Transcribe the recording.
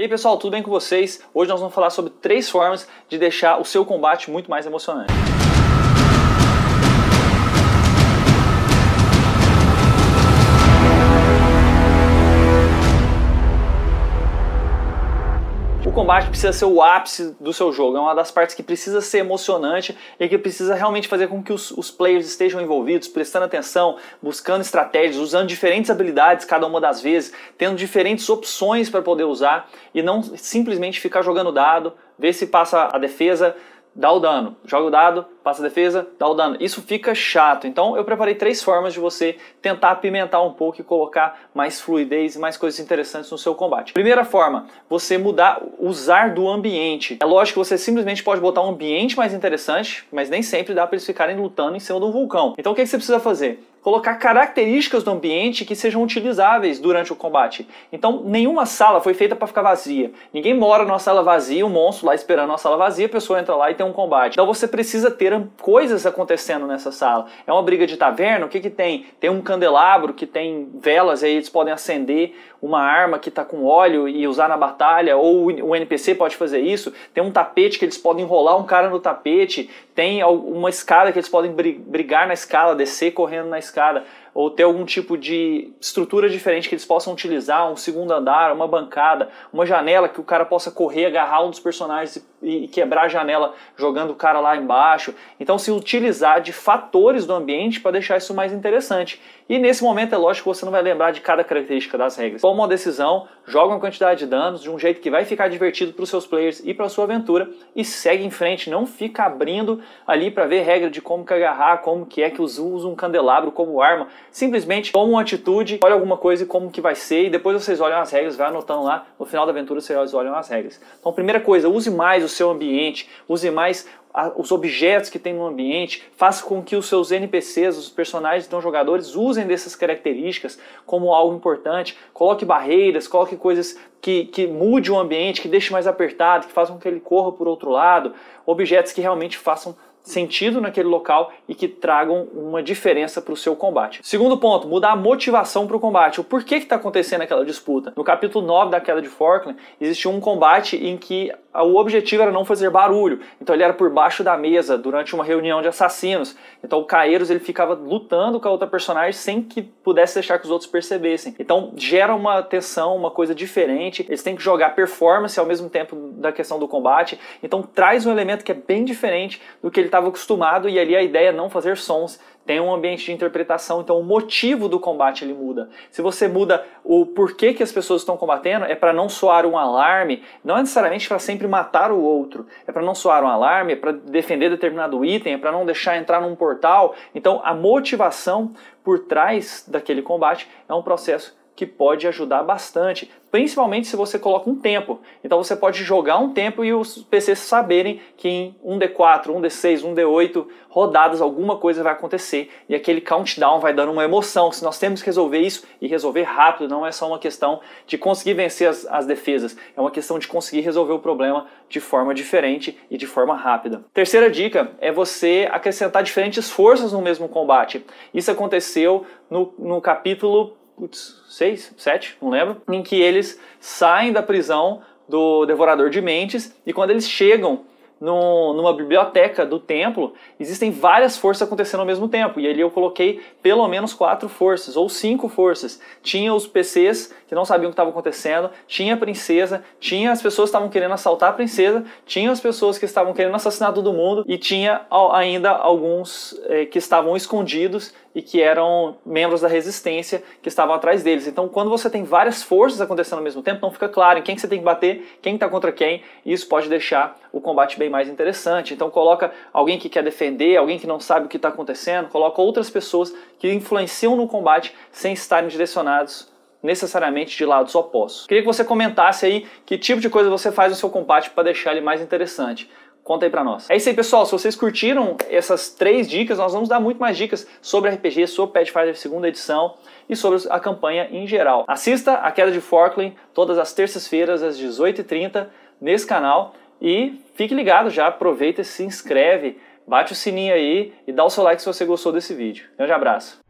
E aí pessoal, tudo bem com vocês? Hoje nós vamos falar sobre três formas de deixar o seu combate muito mais emocionante. Combate precisa ser o ápice do seu jogo, é uma das partes que precisa ser emocionante e que precisa realmente fazer com que os, os players estejam envolvidos, prestando atenção, buscando estratégias, usando diferentes habilidades cada uma das vezes, tendo diferentes opções para poder usar e não simplesmente ficar jogando dado, ver se passa a defesa, dá o dano. Joga o dado, passa a defesa, dá o dano. Isso fica chato. Então eu preparei três formas de você tentar apimentar um pouco e colocar mais fluidez e mais coisas interessantes no seu combate. Primeira forma, você mudar, usar do ambiente. É lógico que você simplesmente pode botar um ambiente mais interessante, mas nem sempre dá para eles ficarem lutando em cima de um vulcão. Então o que, que você precisa fazer? colocar características do ambiente que sejam utilizáveis durante o combate. Então, nenhuma sala foi feita para ficar vazia. Ninguém mora numa sala vazia, um monstro lá esperando uma sala vazia, a pessoa entra lá e tem um combate. Então, você precisa ter coisas acontecendo nessa sala. É uma briga de taverna, o que que tem? Tem um candelabro que tem velas, aí eles podem acender uma arma que está com óleo e usar na batalha, ou o NPC pode fazer isso. Tem um tapete que eles podem enrolar um cara no tapete. Tem uma escada que eles podem brigar na escala, descer correndo na escada ou ter algum tipo de estrutura diferente que eles possam utilizar, um segundo andar, uma bancada, uma janela que o cara possa correr, agarrar um dos personagens e, quebrar a janela jogando o cara lá embaixo. Então se utilizar de fatores do ambiente para deixar isso mais interessante. E nesse momento é lógico que você não vai lembrar de cada característica das regras. Toma uma decisão, joga uma quantidade de danos de um jeito que vai ficar divertido para os seus players e para sua aventura e segue em frente, não fica abrindo ali para ver regra de como que agarrar, como que é que usa um candelabro como arma simplesmente toma uma atitude, olha alguma coisa e como que vai ser, e depois vocês olham as regras, vai anotando lá, no final da aventura vocês olham as regras. Então, primeira coisa, use mais o seu ambiente, use mais os objetos que tem no ambiente, faça com que os seus NPCs, os personagens então jogadores, usem dessas características como algo importante. Coloque barreiras, coloque coisas que, que mude o ambiente, que deixe mais apertado, que façam com que ele corra por outro lado, objetos que realmente façam sentido naquele local e que tragam uma diferença para o seu combate. Segundo ponto, mudar a motivação para o combate. O porquê que está acontecendo aquela disputa? No capítulo 9 da Queda de Forkland, existiu um combate em que o objetivo era não fazer barulho. Então ele era por baixo da mesa durante uma reunião de assassinos. Então o Caeiros ele ficava lutando com a outra personagem sem que pudesse deixar que os outros percebessem. Então gera uma tensão, uma coisa diferente. Eles têm que jogar performance ao mesmo tempo da questão do combate. Então traz um elemento que é bem diferente do que ele estava acostumado e ali a ideia é não fazer sons, tem um ambiente de interpretação, então o motivo do combate ele muda. Se você muda o porquê que as pessoas estão combatendo, é para não soar um alarme, não é necessariamente para sempre matar o outro, é para não soar um alarme, é para defender determinado item, é para não deixar entrar num portal. Então a motivação por trás daquele combate é um processo que pode ajudar bastante, principalmente se você coloca um tempo. Então você pode jogar um tempo e os PCs saberem que em 1D4, 1D6, 1D8 rodadas alguma coisa vai acontecer e aquele countdown vai dando uma emoção. Se nós temos que resolver isso e resolver rápido, não é só uma questão de conseguir vencer as, as defesas, é uma questão de conseguir resolver o problema de forma diferente e de forma rápida. Terceira dica é você acrescentar diferentes forças no mesmo combate. Isso aconteceu no, no capítulo putz, seis, sete, não lembro, em que eles saem da prisão do Devorador de Mentes e quando eles chegam no, numa biblioteca do templo, existem várias forças acontecendo ao mesmo tempo. E ali eu coloquei pelo menos quatro forças, ou cinco forças. Tinha os PCs que não sabiam o que estava acontecendo, tinha a princesa, tinha as pessoas que estavam querendo assaltar a princesa, tinha as pessoas que estavam querendo assassinar todo mundo, e tinha ainda alguns eh, que estavam escondidos e que eram membros da resistência que estavam atrás deles. Então, quando você tem várias forças acontecendo ao mesmo tempo, não fica claro em quem que você tem que bater, quem está contra quem, e isso pode deixar o combate bem mais interessante. Então, coloca alguém que quer defender, alguém que não sabe o que está acontecendo, coloca outras pessoas que influenciam no combate sem estarem direcionados necessariamente de lados opostos. Queria que você comentasse aí que tipo de coisa você faz no seu combate para deixar ele mais interessante. Conta aí pra nós. É isso aí, pessoal. Se vocês curtiram essas três dicas, nós vamos dar muito mais dicas sobre RPG, sobre Pathfinder segunda edição e sobre a campanha em geral. Assista a Queda de Forkland todas as terças-feiras às 18h30 nesse canal e fique ligado já, aproveita se inscreve, bate o sininho aí e dá o seu like se você gostou desse vídeo. Grande abraço.